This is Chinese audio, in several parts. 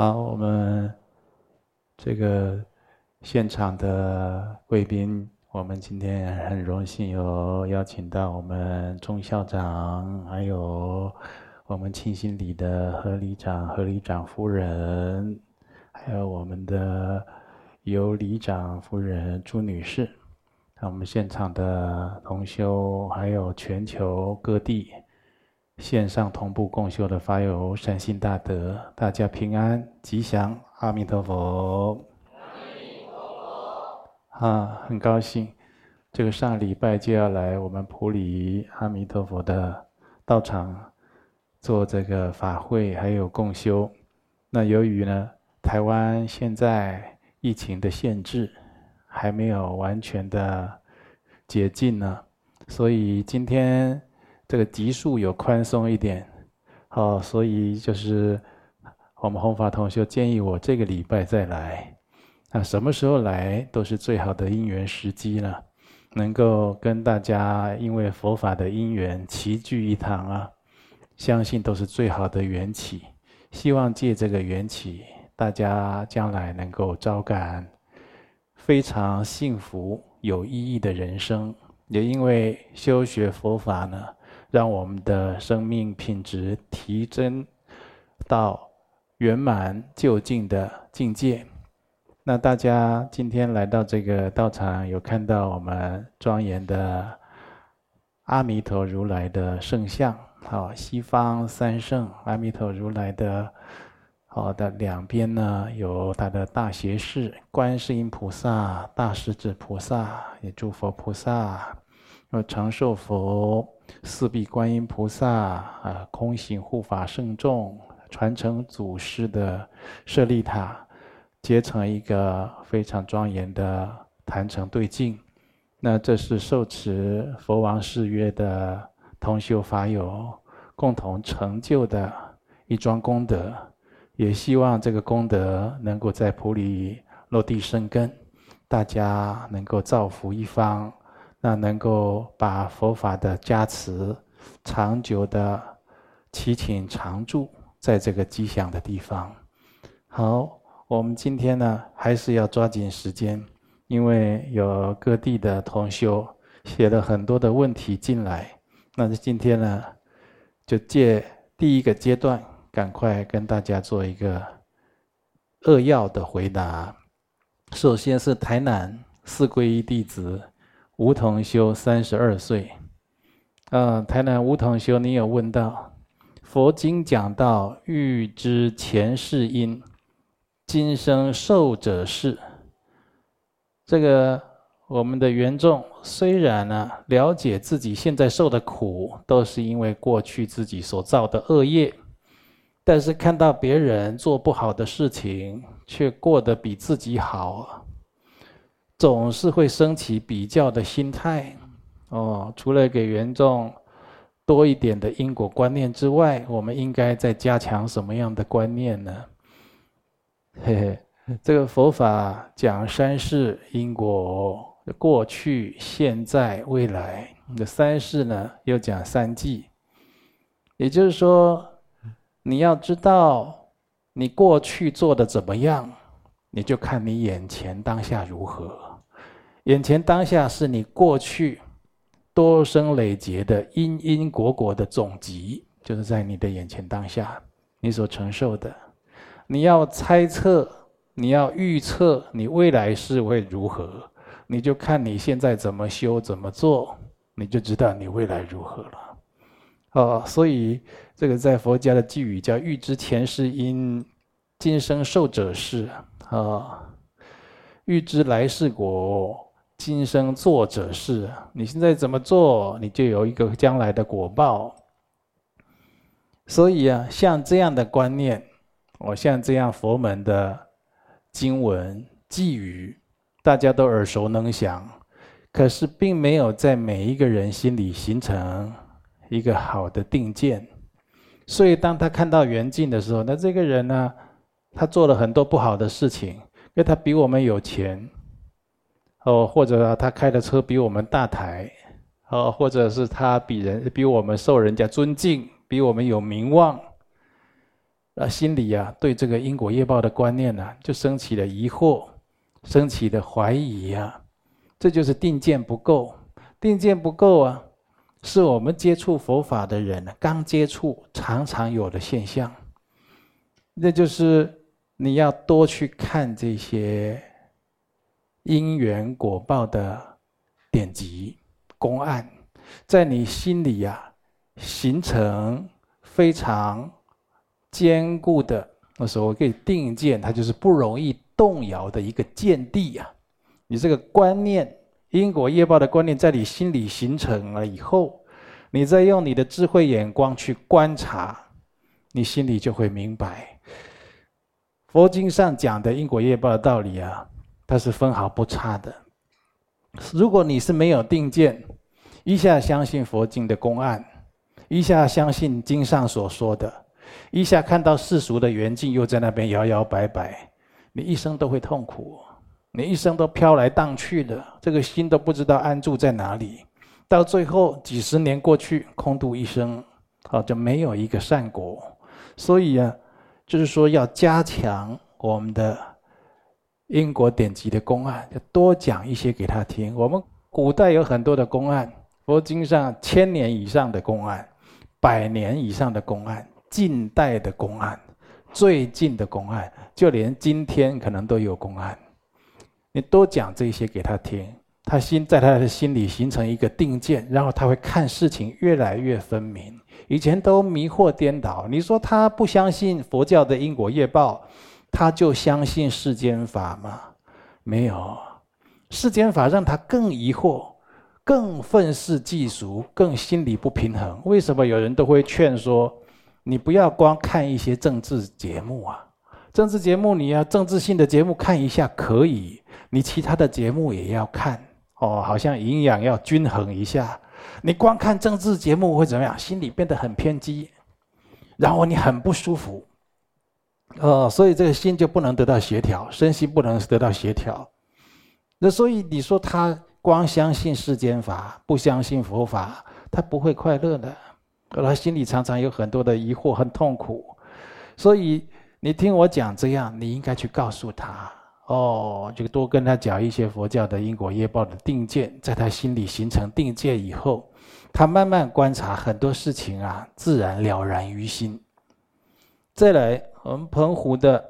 好，我们这个现场的贵宾，我们今天很荣幸有邀请到我们钟校长，还有我们庆心里的何里长、何里长夫人，还有我们的尤里长夫人朱女士，还有我们现场的同修，还有全球各地。线上同步共修的法友善心大德，大家平安吉祥，阿弥陀佛。啊，很高兴，这个上礼拜就要来我们普里阿弥陀佛的道场做这个法会，还有共修。那由于呢，台湾现在疫情的限制还没有完全的解禁呢，所以今天。这个级数有宽松一点，好，所以就是我们弘法同修建议我这个礼拜再来，那什么时候来都是最好的因缘时机了，能够跟大家因为佛法的因缘齐聚一堂啊，相信都是最好的缘起。希望借这个缘起，大家将来能够招感非常幸福有意义的人生。也因为修学佛法呢。让我们的生命品质提升到圆满究竟的境界。那大家今天来到这个道场，有看到我们庄严的阿弥陀如来的圣像，好，西方三圣阿弥陀如来的，好的两边呢，有他的大学士观世音菩萨、大势至菩萨，也诸佛菩萨，那长寿佛。四臂观音菩萨啊，空行护法圣众，传承祖师的舍利塔，结成一个非常庄严的坛城对境。那这是受持佛王誓约的同修法友共同成就的一桩功德，也希望这个功德能够在普里落地生根，大家能够造福一方。那能够把佛法的加持长久的祈请常住在这个吉祥的地方。好，我们今天呢还是要抓紧时间，因为有各地的同修写了很多的问题进来。那今天呢，就借第一个阶段，赶快跟大家做一个扼要的回答。首先是台南四皈依弟子。梧桐修三十二岁，嗯，台南梧桐修，你有问到，佛经讲到欲知前世因，今生受者是。这个我们的缘众虽然呢了解自己现在受的苦，都是因为过去自己所造的恶业，但是看到别人做不好的事情，却过得比自己好。总是会升起比较的心态，哦，除了给原众多一点的因果观念之外，我们应该再加强什么样的观念呢？嘿嘿，这个佛法讲三世因果，过去、现在、未来。这三世呢，又讲三际，也就是说，你要知道你过去做的怎么样，你就看你眼前当下如何。眼前当下是你过去多生累劫的因因果果的总集，就是在你的眼前当下，你所承受的。你要猜测，你要预测你未来是会如何，你就看你现在怎么修怎么做，你就知道你未来如何了。哦，所以这个在佛家的偈语叫“欲知前世因，今生受者是”。啊，欲知来世果。今生做者是，你现在怎么做，你就有一个将来的果报。所以啊，像这样的观念，我像这样佛门的经文偈语，大家都耳熟能详，可是并没有在每一个人心里形成一个好的定见。所以当他看到缘尽的时候，那这个人呢，他做了很多不好的事情，因为他比我们有钱。哦，或者他开的车比我们大台，哦，或者是他比人比我们受人家尊敬，比我们有名望。啊，心里啊，对这个因果业报的观念呢、就升起了疑惑，升起了怀疑啊。这就是定见不够，定见不够啊，是我们接触佛法的人刚接触常常有的现象。那就是你要多去看这些因缘果报的典籍公案，在你心里呀、形成非常。坚固的，那时候可以定见，它就是不容易动摇的一个见地呀。你这个观念，因果业报的观念，在你心里形成了以后，你再用你的智慧眼光去观察，你心里就会明白。佛经上讲的因果业报的道理啊，它是分毫不差的。如果你是没有定见，一下相信佛经的公案，一下相信经上所说的。一下看到世俗的缘境，又在那边摇摇摆摆，你一生都会痛苦，你一生都飘来荡去的，这个心都不知道安住在哪里。到最后几十年过去，空度一生，好就没有一个善果。所以啊，就是说要加强我们的因果典籍的公案，要多讲一些给他听。我们古代有很多的公案，佛经上千年以上的公案，百年以上的公案。近代的公案，最近的公案，就连今天可能都有公案。你多讲这些给他听，他心在他的心里形成一个定见，然后他会看事情越来越分明。以前都迷惑颠倒，你说他不相信佛教的因果业报，他就相信世间法吗？没有，世间法让他更疑惑，更愤世嫉俗，更心里不平衡。为什么有人都会劝说？你不要光看一些政治节目啊，政治节目你要政治性的节目看一下可以，你其他的节目也要看哦，好像营养要均衡一下。你光看政治节目会怎么样？心里变得很偏激，然后你很不舒服，哦，所以这个心就不能得到协调，身心不能得到协调。那所以你说他光相信世间法，不相信佛法，他不会快乐的。他心里常常有很多的疑惑，很痛苦，所以你听我讲这样，你应该去告诉他哦，就多跟他讲一些佛教的因果业报的定见，在他心里形成定见以后，他慢慢观察很多事情啊，自然了然于心。再来，我们澎湖的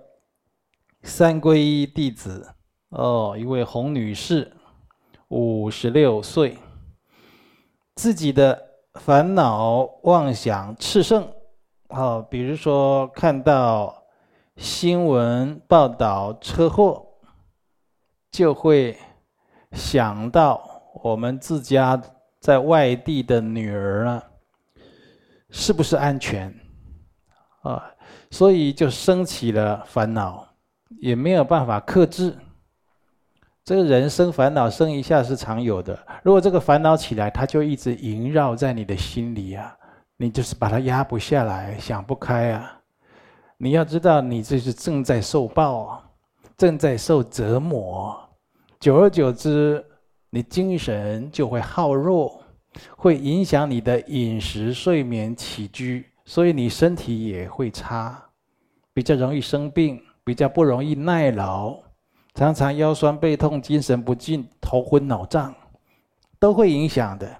三皈依弟子哦，一位洪女士，五十六岁，自己的。烦恼妄想炽盛，哦，比如说看到新闻报道车祸，就会想到我们自家在外地的女儿啊，是不是安全？啊，所以就生起了烦恼，也没有办法克制。这个人生烦恼生一下是常有的，如果这个烦恼起来，它就一直萦绕在你的心里啊，你就是把它压不下来，想不开啊。你要知道，你这是正在受报，正在受折磨，久而久之，你精神就会耗弱，会影响你的饮食、睡眠、起居，所以你身体也会差，比较容易生病，比较不容易耐劳。常常腰酸背痛、精神不济、头昏脑胀，都会影响的。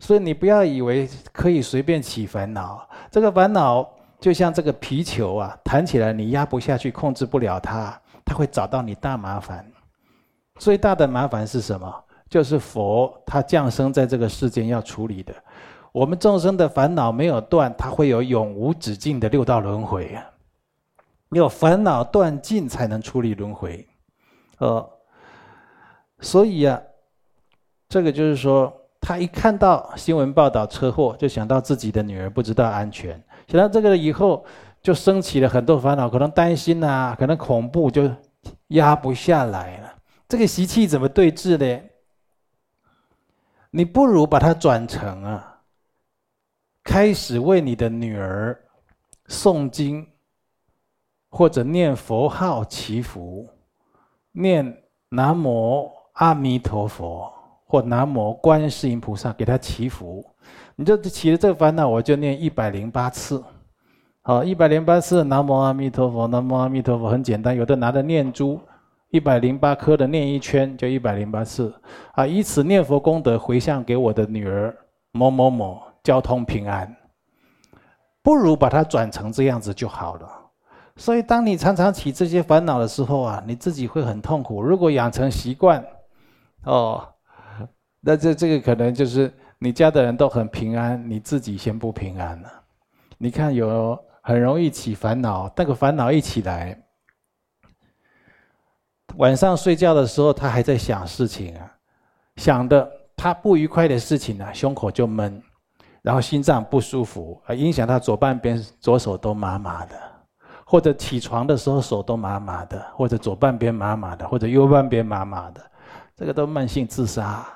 所以你不要以为可以随便起烦恼，这个烦恼就像这个皮球啊，弹起来你压不下去，控制不了它，它会找到你大麻烦。最大的麻烦是什么？就是佛他降生在这个世间要处理的。我们众生的烦恼没有断，它会有永无止境的六道轮回。要烦恼断尽，才能处理轮回。呃，所以呀、啊，这个就是说，他一看到新闻报道车祸，就想到自己的女儿不知道安全，想到这个以后，就升起了很多烦恼，可能担心呐，可能恐怖，就压不下来了。这个习气怎么对治呢？你不如把它转成啊，开始为你的女儿诵经，或者念佛号祈福。念南无阿弥陀佛或南无观世音菩萨，给他祈福。你就起了这个烦恼，我就念一百零八次，好，一百零八次南无阿弥陀佛，南无阿弥陀佛很简单，有的拿着念珠，一百零八颗的念一圈就一百零八次，啊，以此念佛功德回向给我的女儿某某某，交通平安，不如把它转成这样子就好了。所以，当你常常起这些烦恼的时候啊，你自己会很痛苦。如果养成习惯，哦，那这这个可能就是你家的人都很平安，你自己先不平安了。你看有。很容易起烦恼，那个烦恼一起来，晚上睡觉的时候，他还在想事情啊，想的他不愉快的事情啊，胸口就闷，然后心脏不舒服，啊，影响他左半边左手都麻麻的，或者起床的时候手都麻麻的，或者左半边麻麻的，或者右半边麻麻的，这个都慢性自杀，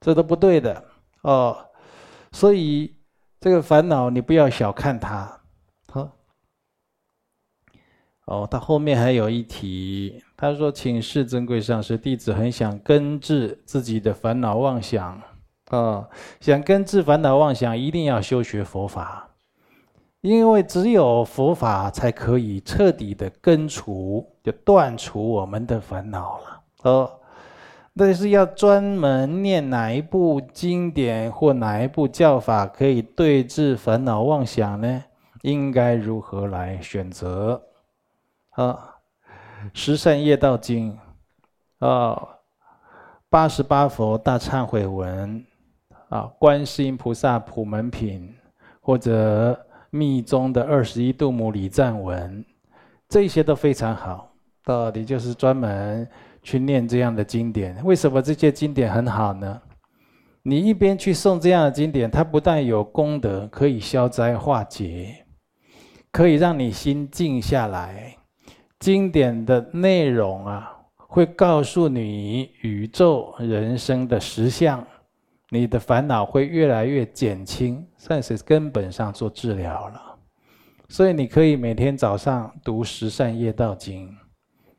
这都不对的哦。所以这个烦恼你不要小看它。哦，他后面还有一题，他说：“请示尊贵上师，弟子很想根治自己的烦恼妄想，啊、哦，想根治烦恼妄想，一定要修学佛法，因为只有佛法才可以彻底的根除，就断除我们的烦恼了。哦，但是要专门念哪一部经典或哪一部教法可以对治烦恼妄想呢？应该如何来选择？”啊，十善业道经，啊，八十八佛大忏悔文，啊，观世音菩萨普门品，或者密宗的二十一度母礼赞文，这些都非常好。到底就是专门去念这样的经典。为什么这些经典很好呢？你一边去诵这样的经典，它不但有功德，可以消灾化解，可以让你心静下来。经典的内容啊，会告诉你宇宙人生的实相，你的烦恼会越来越减轻，算是根本上做治疗了。所以你可以每天早上读十善业道经，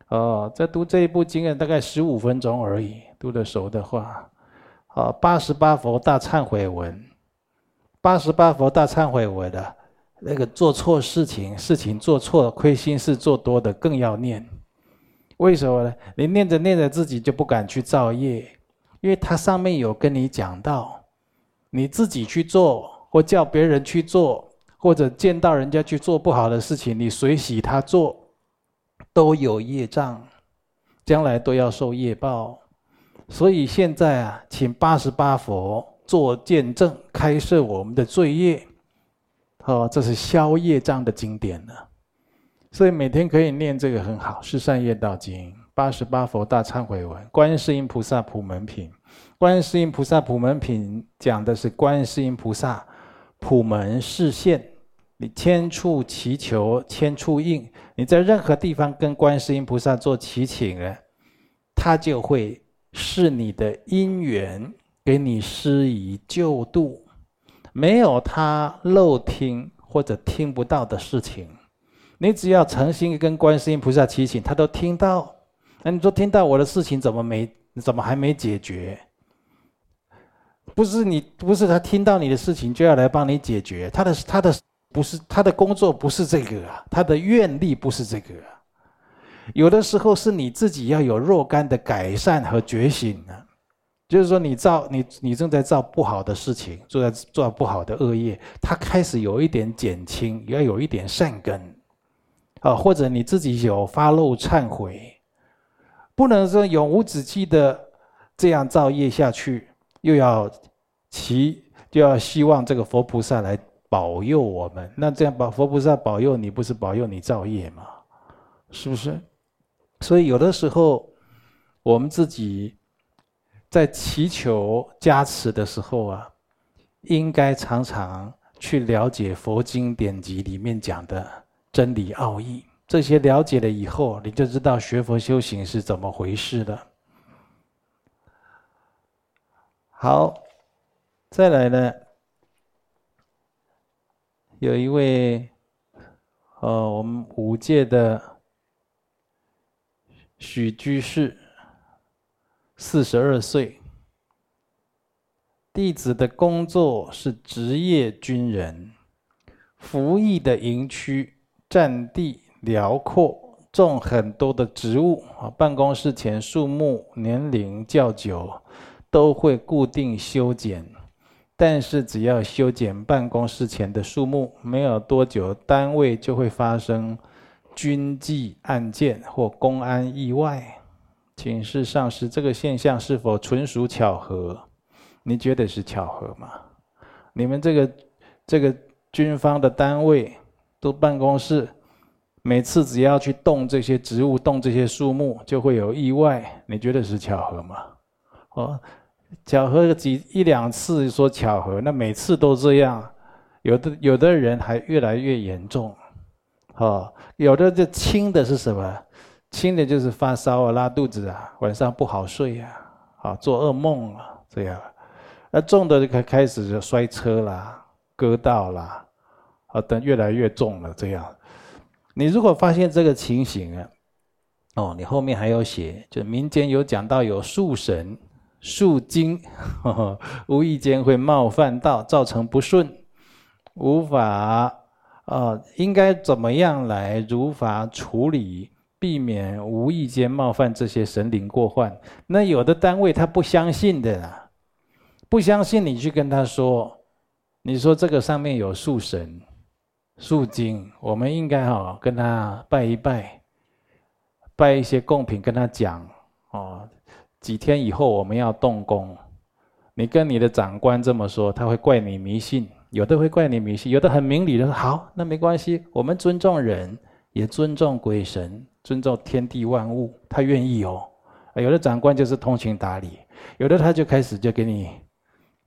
哦，在读这一部经啊，大概十五分钟而已，读得熟的话，哦，八十八佛大忏悔文，八十八佛大忏悔文的。那个做错事情，事情做错，亏心事做多的更要念，为什么呢？你念着念着自己就不敢去造业，因为它上面有跟你讲到，你自己去做或叫别人去做，或者见到人家去做不好的事情，你随喜他做，都有业障，将来都要受业报。所以现在啊，请八十八佛做见证，开设我们的罪业。哦，这是消业障的经典呢，所以每天可以念这个很好。十善业道经、八十八佛大忏悔文、观世音菩萨普门品。观世音菩萨普门品讲的是观世音菩萨普门示现，你千处祈求，千处应。你在任何地方跟观世音菩萨做祈请啊，他就会视你的因缘，给你施以救度。没有他漏听或者听不到的事情，你只要诚心跟观世音菩萨祈请，他都听到。那你说听到我的事情怎么没？怎么还没解决？不是你，不是他听到你的事情就要来帮你解决。他的他的不是他的工作不是这个啊，他的愿力不是这个啊。有的时候是你自己要有若干的改善和觉醒啊。就是说，你造你你正在造不好的事情，正在做不好的恶业，他开始有一点减轻，要有一点善根，啊，或者你自己有发露忏悔，不能说永无止境的这样造业下去，又要祈就要希望这个佛菩萨来保佑我们，那这样把佛菩萨保佑你，不是保佑你造业吗？是不是？所以有的时候我们自己。在祈求加持的时候啊，应该常常去了解佛经典籍里面讲的真理奥义。这些了解了以后，你就知道学佛修行是怎么回事了。好，再来呢，有一位，呃，我们五届的许居士。四十二岁，弟子的工作是职业军人，服役的营区占地辽阔，种很多的植物啊，办公室前树木年龄较久，都会固定修剪。但是只要修剪办公室前的树木，没有多久，单位就会发生军纪案件或公安意外。请示上司，这个现象是否纯属巧合？你觉得是巧合吗？你们这个这个军方的单位都办公室，每次只要去动这些植物、动这些树木，就会有意外。你觉得是巧合吗？哦。巧合几一两次说巧合，那每次都这样，有的有的人还越来越严重，哦，有的就轻的是什么？轻的就是发烧啊、拉肚子啊、晚上不好睡啊、啊做噩梦啊这样，那重的就开开始就摔车啦、割到啦，啊等越来越重了这样。你如果发现这个情形啊，哦，你后面还有写，就民间有讲到有树神。术精，无意间会冒犯到，造成不顺，无法啊、呃，应该怎么样来如法处理，避免无意间冒犯这些神灵过患？那有的单位他不相信的啦，不相信你去跟他说，你说这个上面有术神、术精，我们应该哈跟他拜一拜，拜一些贡品跟他讲哦。几天以后我们要动工，你跟你的长官这么说，他会怪你迷信，有的会怪你迷信，有的很明理的说好，那没关系，我们尊重人，也尊重鬼神，尊重天地万物，他愿意哦。有的长官就是通情达理，有的他就开始就给你，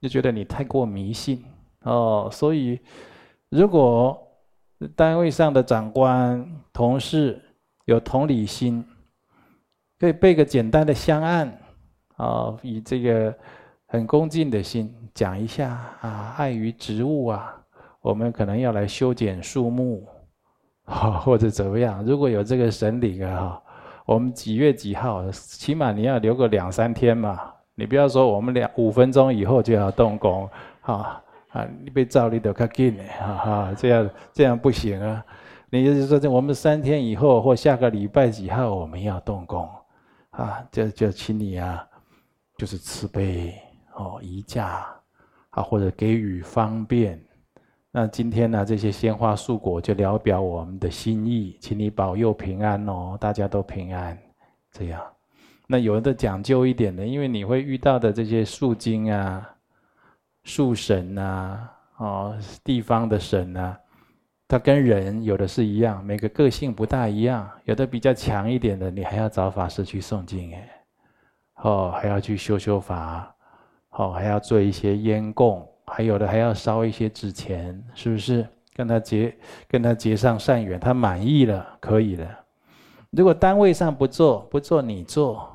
就觉得你太过迷信哦。所以，如果单位上的长官、同事有同理心，可以备个简单的香案。啊，以这个很恭敬的心讲一下啊，碍于职务啊，我们可能要来修剪树木，啊，或者怎么样？如果有这个神灵啊，我们几月几号，起码你要留个两三天嘛。你不要说我们两五分钟以后就要动工，啊啊，你被照例的卡紧哈哈，这样这样不行啊。你就是说，我们三天以后或下个礼拜几号我们要动工，啊，就就请你啊。就是慈悲哦，移驾啊，或者给予方便。那今天呢，这些鲜花素果就聊表我们的心意，请你保佑平安哦，大家都平安。这样，那有的讲究一点的，因为你会遇到的这些树精啊、树神啊、哦地方的神啊，他跟人有的是一样，每个个性不大一样，有的比较强一点的，你还要找法师去诵经哎。哦，还要去修修法，哦，还要做一些烟供，还有的还要烧一些纸钱，是不是？跟他结，跟他结上善缘，他满意了，可以了。如果单位上不做，不做你做，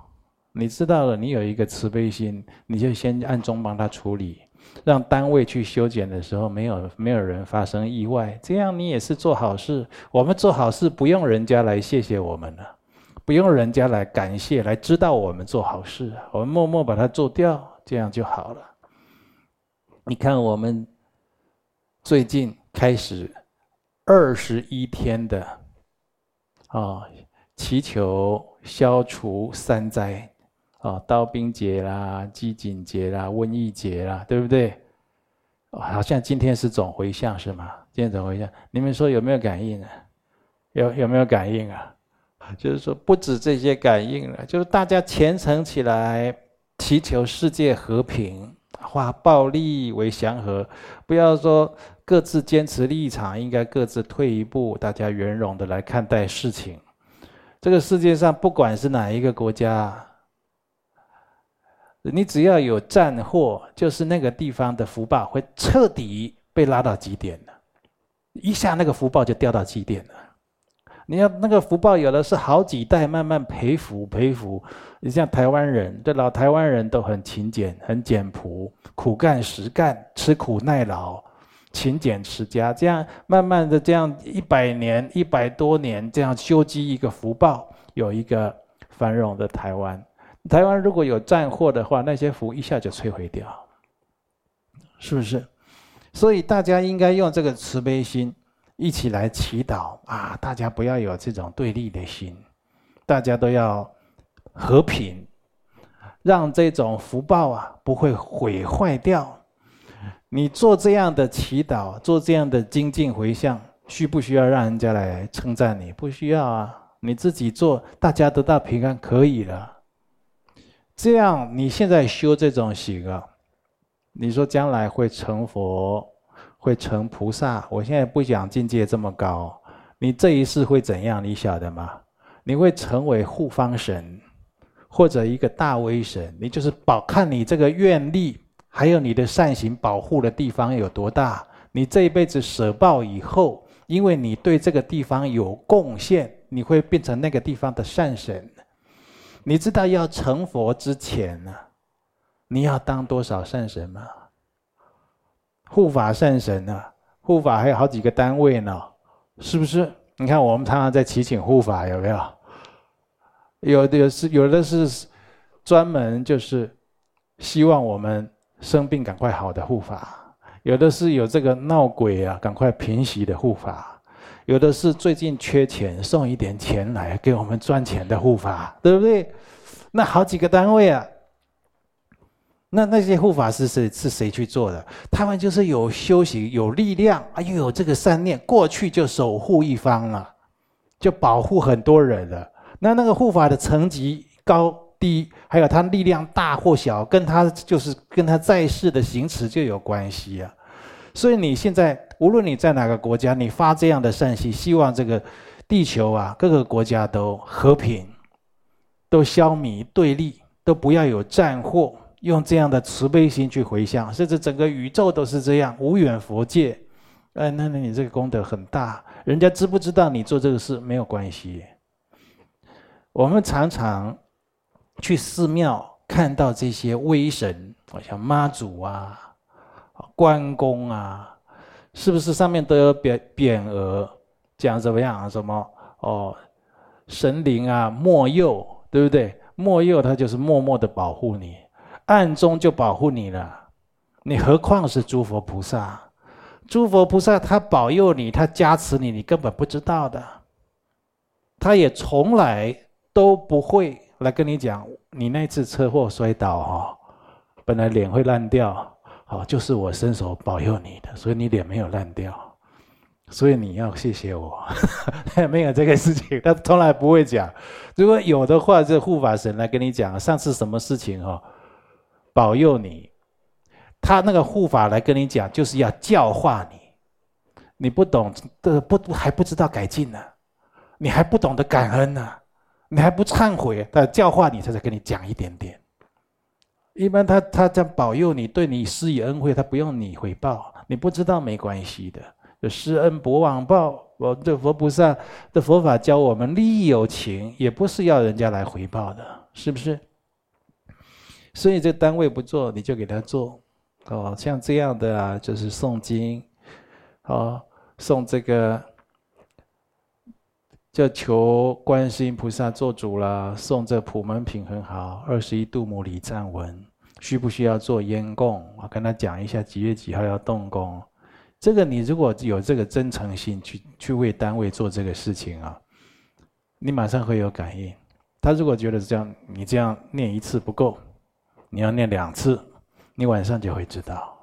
你知道了，你有一个慈悲心，你就先暗中帮他处理，让单位去修剪的时候，没有没有人发生意外，这样你也是做好事。我们做好事不用人家来谢谢我们了。不用人家来感谢，来知道我们做好事，我们默默把它做掉，这样就好了。你看，我们最近开始二十一天的啊，祈求消除三灾啊，刀兵劫啦、饥馑劫啦、瘟疫劫啦，对不对？好像今天是总回向是吗？今天总回向，你们说有没有感应啊？有有没有感应啊？就是说，不止这些感应了，就是大家虔诚起来，祈求世界和平，化暴力为祥和。不要说各自坚持立场，应该各自退一步，大家圆融的来看待事情。这个世界上，不管是哪一个国家，你只要有战祸，就是那个地方的福报会彻底被拉到极点的，一下那个福报就掉到极点了。你要那个福报，有的是好几代慢慢培福培福。你像台湾人，这老台湾人都很勤俭、很简朴、苦干实干、吃苦耐劳、勤俭持家，这样慢慢的这样一百年、一百多年这样修积一个福报，有一个繁荣的台湾。台湾如果有战祸的话，那些福一下就摧毁掉，是不是？所以大家应该用这个慈悲心。一起来祈祷啊！大家不要有这种对立的心，大家都要和平，让这种福报啊不会毁坏掉。你做这样的祈祷，做这样的精进回向，需不需要让人家来称赞你？不需要啊，你自己做，大家得到平安可以了。这样你现在修这种行啊，你说将来会成佛？会成菩萨，我现在不讲境界这么高，你这一世会怎样？你晓得吗？你会成为护方神，或者一个大威神。你就是保，看你这个愿力，还有你的善行保护的地方有多大。你这一辈子舍报以后，因为你对这个地方有贡献，你会变成那个地方的善神。你知道要成佛之前呢，你要当多少善神吗？护法善神啊，护法还有好几个单位呢，是不是？你看我们常常在祈请护法，有没有？有的是，有的是专门就是希望我们生病赶快好的护法，有的是有这个闹鬼啊，赶快平息的护法，有的是最近缺钱，送一点钱来给我们赚钱的护法，对不对？那好几个单位啊。那那些护法是谁？是谁去做的？他们就是有修行、有力量，啊，又有这个善念，过去就守护一方了，就保护很多人了。那那个护法的层级高低，还有他力量大或小，跟他就是跟他在世的行持就有关系啊。所以你现在无论你在哪个国家，你发这样的善心，希望这个地球啊，各个国家都和平，都消弭对立，都不要有战祸。用这样的慈悲心去回向，甚至整个宇宙都是这样，无远佛界。哎，那那你这个功德很大，人家知不知道你做这个事没有关系。我们常常去寺庙看到这些威神，好像妈祖啊、关公啊，是不是上面都有匾匾额，讲怎么样啊？什么哦，神灵啊，默佑，对不对？默佑他就是默默的保护你。暗中就保护你了，你何况是诸佛菩萨？诸佛菩萨他保佑你，他加持你，你根本不知道的。他也从来都不会来跟你讲，你那次车祸摔倒哈，本来脸会烂掉，哦，就是我伸手保佑你的，所以你脸没有烂掉，所以你要谢谢我。没有这个事情，他从来不会讲。如果有的话，这护法神来跟你讲，上次什么事情哦？保佑你，他那个护法来跟你讲，就是要教化你。你不懂的不还不知道改进呢，你还不懂得感恩呢，你还不忏悔，他教化你，他才跟你讲一点点。一般他他这样保佑你，对你施以恩惠，他不用你回报，你不知道没关系的。施恩不忘报，我这佛菩萨的佛法教我们，利益有情，也不是要人家来回报的，是不是？所以这单位不做，你就给他做，哦，像这样的啊，就是诵经，哦，诵这个，就求观世音菩萨做主了。诵这普门品很好，二十一度母礼赞文，需不需要做烟供？我跟他讲一下几月几号要动工。这个你如果有这个真诚心去去为单位做这个事情啊，你马上会有感应。他如果觉得这样，你这样念一次不够。你要念两次，你晚上就会知道，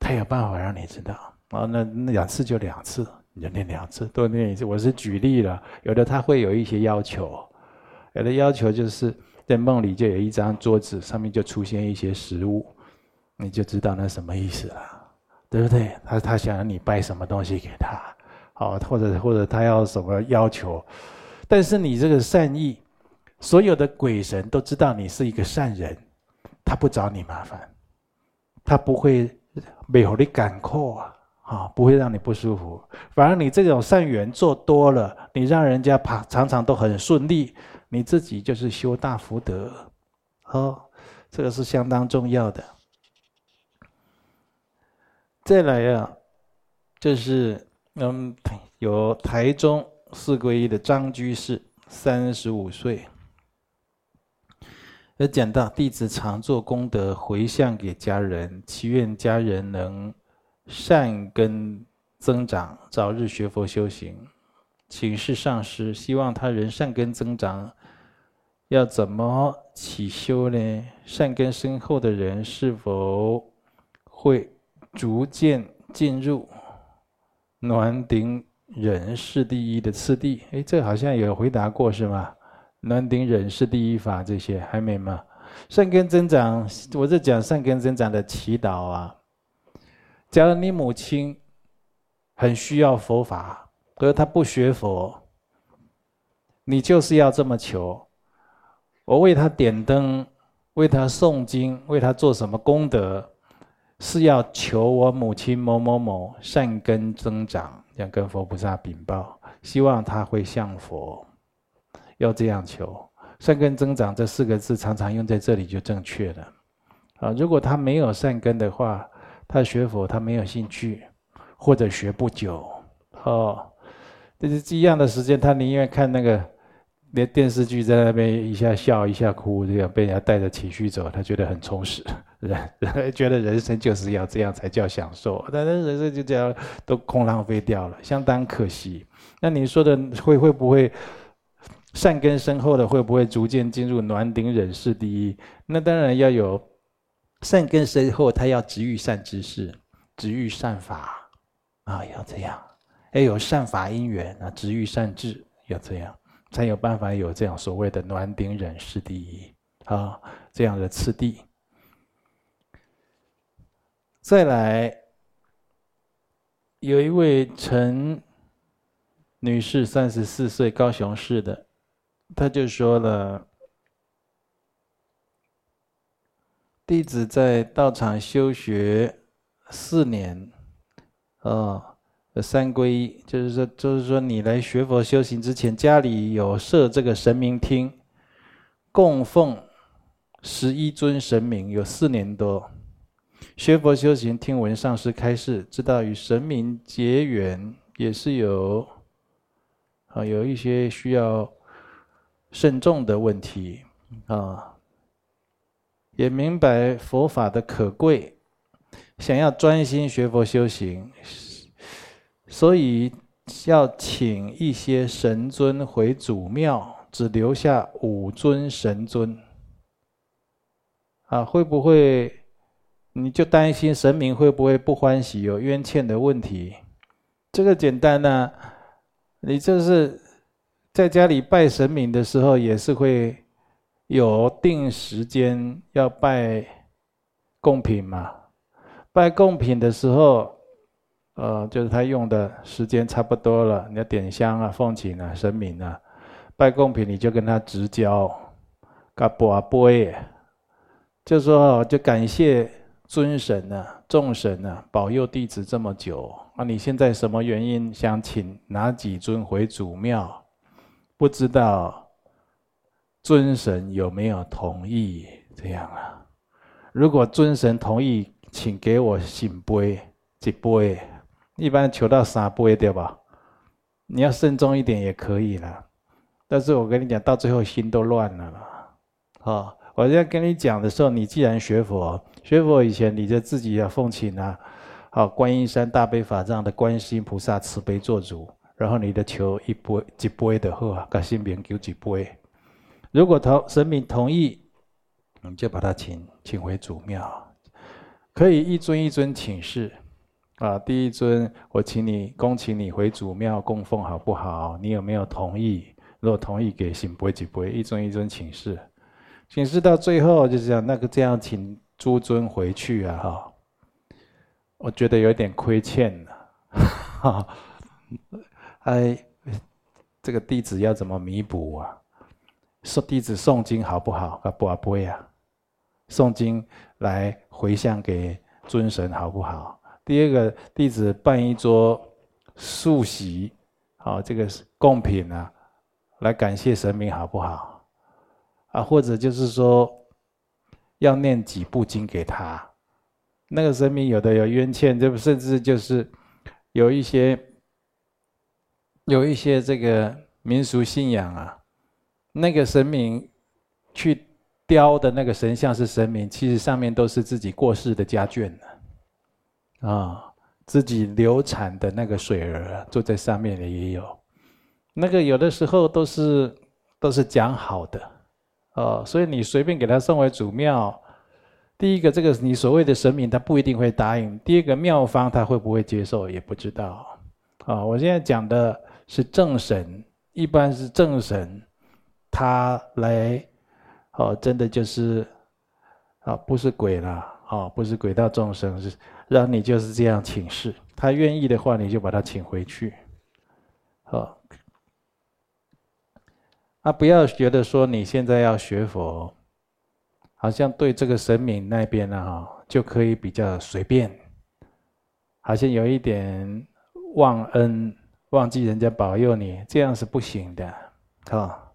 他有办法让你知道。哦，那那两次就两次，你就念两次，多念一次。我是举例了，有的他会有一些要求，有的要求就是在梦里就有一张桌子，上面就出现一些食物，你就知道那什么意思了，对不对？他他想让你拜什么东西给他，好，或者或者他要什么要求，但是你这个善意，所有的鬼神都知道你是一个善人。他不找你麻烦，他不会没有你赶扣啊，啊，不会让你不舒服。反而你这种善缘做多了，你让人家爬常常都很顺利，你自己就是修大福德，哦，这个是相当重要的。再来啊，就是嗯，有台中四皈依的张居士，三十五岁。有讲到弟子常做功德回向给家人，祈愿家人能善根增长，早日学佛修行。请示上师，希望他人善根增长，要怎么起修呢？善根深厚的人是否会逐渐进入暖顶人世第一的次第？哎，这好像有回答过是吗？暖顶忍是第一法这些还没吗？善根增长，我在讲善根增长的祈祷啊。假如你母亲很需要佛法。可是她不学佛，你就是要这么求。我为她点灯，为她诵经，为她做什么功德，是要求我母亲某某某善根增长，要跟佛菩萨禀报，希望他会向佛，要这样求。善根增长这四个字常常用在这里就正确了。啊，如果他没有善根的话，他学佛他没有兴趣，或者学不久，哦。但是一样的时间，他宁愿看那个连电视剧，在那边一下笑一下哭，这样被人家带着情绪走，他觉得很充实，人 觉得人生就是要这样才叫享受，但是人生就这样都空浪费掉了，相当可惜。那你说的会会不会善根深厚的会不会逐渐进入暖顶忍世第一？那当然要有善根深厚，他要执欲善知识，执欲善法啊，要这样。要有善法因缘啊，执欲善智，要这样才有办法有这样所谓的暖顶忍世第一啊，这样的次第。再来，有一位陈女士，三十四岁，高雄市的，他就说了：弟子在道场修学四年，啊。三皈依，就是说，就是说，你来学佛修行之前，家里有设这个神明厅，供奉十一尊神明，有四年多。学佛修行，听闻上师开示，知道与神明结缘也是有啊，有一些需要慎重的问题啊，也明白佛法的可贵，想要专心学佛修行。所以要请一些神尊回祖庙，只留下五尊神尊。啊，会不会你就担心神明会不会不欢喜，有冤欠的问题？这个简单呢，你就是在家里拜神明的时候，也是会有定时间要拜贡品嘛。拜贡品的时候。呃，就是他用的时间差不多了，你要点香啊、奉请啊、神明啊、拜贡品，你就跟他直交，嘎波啊波耶，就说就感谢尊神啊、众神啊保佑弟子这么久啊，你现在什么原因想请哪几尊回祖庙？不知道尊神有没有同意这样啊？如果尊神同意，请给我醒杯一杯。一般求到三杯对吧？你要慎重一点也可以了，但是我跟你讲，到最后心都乱了啦。好，我在跟你讲的时候，你既然学佛，学佛以前你就自己要奉请啊，好，观音山大悲法藏的观世音菩萨慈悲做主，然后你的求一杯一杯的话，跟神明求一杯。如果同神明同意，你就把他请请回祖庙，可以一尊一尊请示。啊，第一尊，我请你恭请你回祖庙供奉，好不好？你有没有同意？如果同意，给行不几不，一尊一尊请示，请示到最后就是这样，那个这样请诸尊回去啊！哈，我觉得有点亏欠了，哈，哎，这个弟子要怎么弥补啊？说弟子诵经好不好？啊，不啊不会啊，诵经来回向给尊神好不好？第二个弟子办一桌素席，好，这个贡品啊，来感谢神明，好不好？啊，或者就是说，要念几部经给他。那个神明有的有冤欠，这甚至就是有一些有一些这个民俗信仰啊，那个神明去雕的那个神像是神明，其实上面都是自己过世的家眷呢。啊，自己流产的那个水儿坐在上面的也有，那个有的时候都是都是讲好的，哦，所以你随便给他送回祖庙，第一个这个你所谓的神明他不一定会答应，第二个庙方他会不会接受也不知道，啊，我现在讲的是正神，一般是正神，他来，哦，真的就是，啊，不是鬼啦。哦，不是鬼道众生，是让你就是这样请示。他愿意的话，你就把他请回去。好，啊，不要觉得说你现在要学佛，好像对这个神明那边呢，哈，就可以比较随便，好像有一点忘恩，忘记人家保佑你，这样是不行的。好。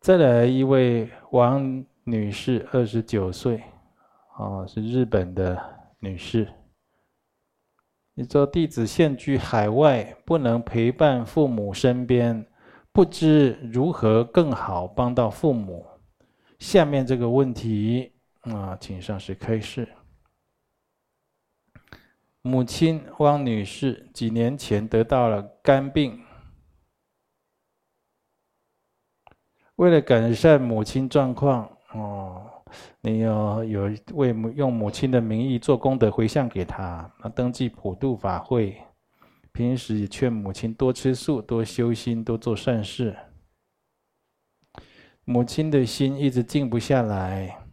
再来一位王女士，二十九岁，哦，是日本的女士。你说弟子现居海外，不能陪伴父母身边，不知如何更好帮到父母。下面这个问题啊，请上师开示。母亲汪女士几年前得到了肝病。为了改善母亲状况，哦，你要有为母用母亲的名义做功德回向给她，登记普度法会，平时也劝母亲多吃素、多修心、多做善事。母亲的心一直静不下来。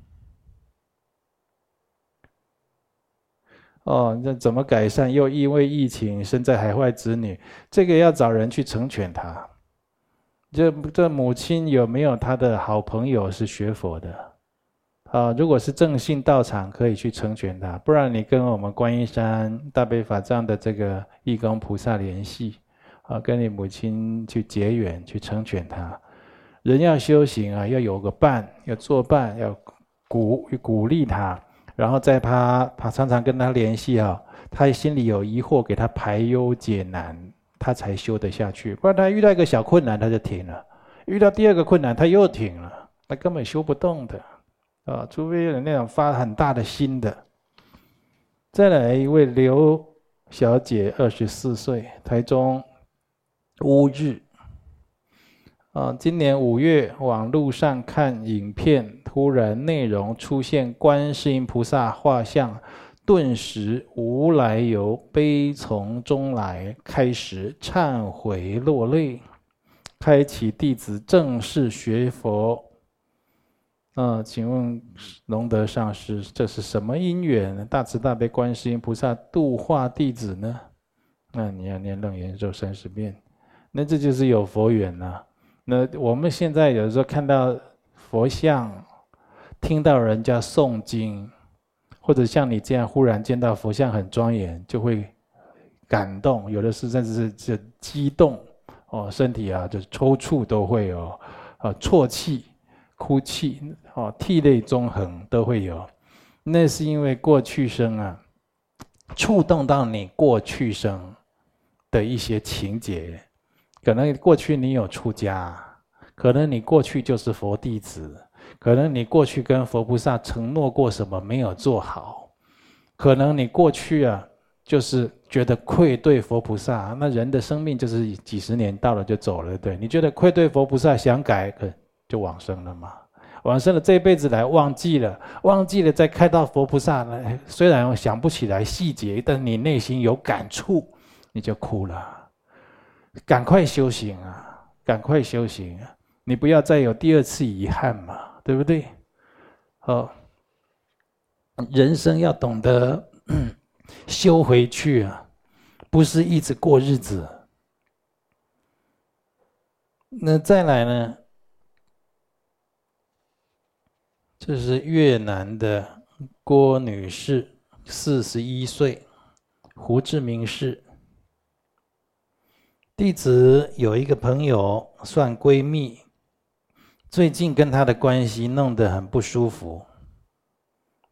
哦，那怎么改善？又因为疫情，身在海外子女，这个要找人去成全他。这这母亲有没有他的好朋友是学佛的？啊，如果是正信道场，可以去成全他；不然你跟我们观音山大悲法藏的这个义工菩萨联系，啊，跟你母亲去结缘，去成全他。人要修行啊，要有个伴，要作伴，要鼓鼓励他，然后在他他常常跟他联系啊，他心里有疑惑，给他排忧解难。他才修得下去，不然他遇到一个小困难他就停了，遇到第二个困难他又停了，他根本修不动的，啊，除非有那种发很大的心的。再来一位刘小姐，二十四岁，台中乌日，啊，今年五月网路上看影片，突然内容出现观世音菩萨画像。顿时无来由，悲从中来，开始忏悔落泪，开启弟子正式学佛。啊、请问龙德上师，这是什么因缘？大慈大悲观世音菩萨度化弟子呢？那你要念楞严咒三十遍，那这就是有佛缘呐、啊。那我们现在有时候看到佛像，听到人家诵经。或者像你这样忽然见到佛像很庄严，就会感动，有的是甚至是就激动哦，身体啊就抽搐都会有，啊啜泣、哭泣哦，涕泪纵横都会有，那是因为过去生啊触动到你过去生的一些情节，可能过去你有出家，可能你过去就是佛弟子。可能你过去跟佛菩萨承诺过什么没有做好，可能你过去啊就是觉得愧对佛菩萨。那人的生命就是几十年到了就走了，对？你觉得愧对佛菩萨，想改可就往生了嘛？往生了这一辈子来忘记了，忘记了再看到佛菩萨来，虽然我想不起来细节，但你内心有感触，你就哭了。赶快修行啊！赶快修行啊！你不要再有第二次遗憾嘛！对不对？好，人生要懂得 修回去啊，不是一直过日子。那再来呢？这是越南的郭女士，四十一岁，胡志明市。弟子有一个朋友，算闺蜜。最近跟她的关系弄得很不舒服，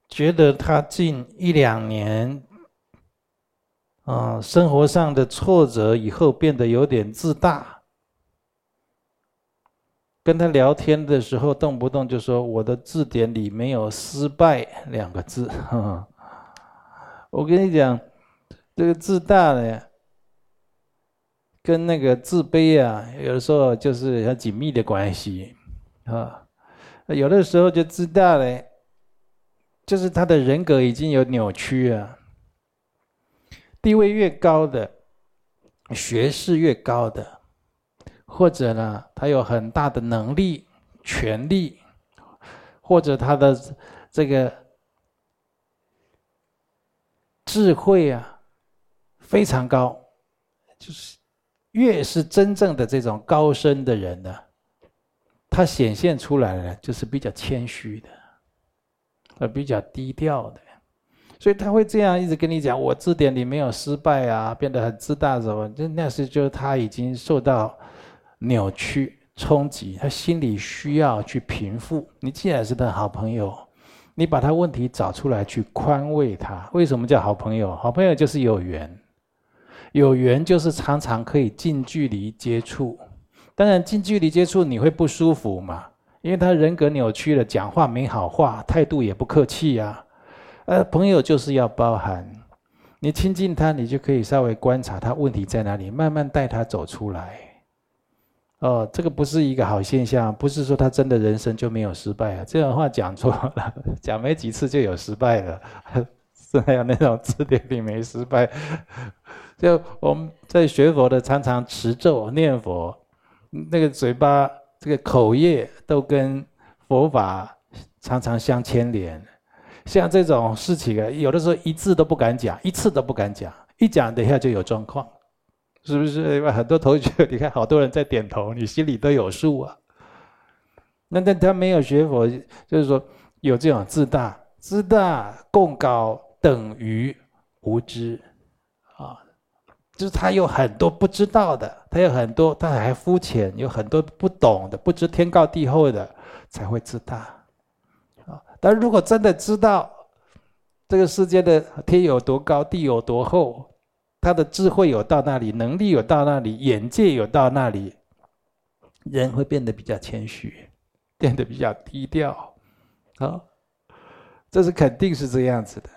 觉得她近一两年，啊，生活上的挫折以后变得有点自大，跟他聊天的时候，动不动就说我的字典里没有“失败”两个字。我跟你讲，这个自大呢，跟那个自卑啊，有的时候就是很紧密的关系啊。有的时候就自大嘞，就是他的人格已经有扭曲啊。地位越高的，学识越高的，或者呢，他有很大的能力、权力，或者他的这个智慧啊非常高，就是越是真正的这种高深的人呢，他显现出来的就是比较谦虚的，呃，比较低调的。所以他会这样一直跟你讲，我字典里没有失败啊，变得很自大什么？就那是就是他已经受到扭曲冲击，他心里需要去平复。你既然是他好朋友，你把他问题找出来去宽慰他。为什么叫好朋友？好朋友就是有缘，有缘就是常常可以近距离接触。当然近距离接触你会不舒服嘛，因为他人格扭曲了，讲话没好话，态度也不客气呀。呃，朋友就是要包含，你亲近他，你就可以稍微观察他问题在哪里，慢慢带他走出来。哦，这个不是一个好现象，不是说他真的人生就没有失败啊，这样的话讲错了，讲没几次就有失败了，是还有那种字典里没失败。就我们在学佛的，常常持咒念佛，那个嘴巴这个口业都跟佛法常常相牵连。像这种事情啊，有的时候一字都不敢讲，一次都不敢讲，一讲等一下就有状况，是不是？因为很多同学，你看好多人在点头，你心里都有数啊。那但他没有学佛，就是说有这种自大，自大贡高等于无知，就是他有很多不知道的，他有很多他还肤浅，有很多不懂的，不知天高地厚的，才会自大。但如果真的知道这个世界的天有多高，地有多厚，他的智慧有到那里，能力有到那里，眼界有到那里，人会变得比较谦虚，变得比较低调，啊，这是肯定是这样子的。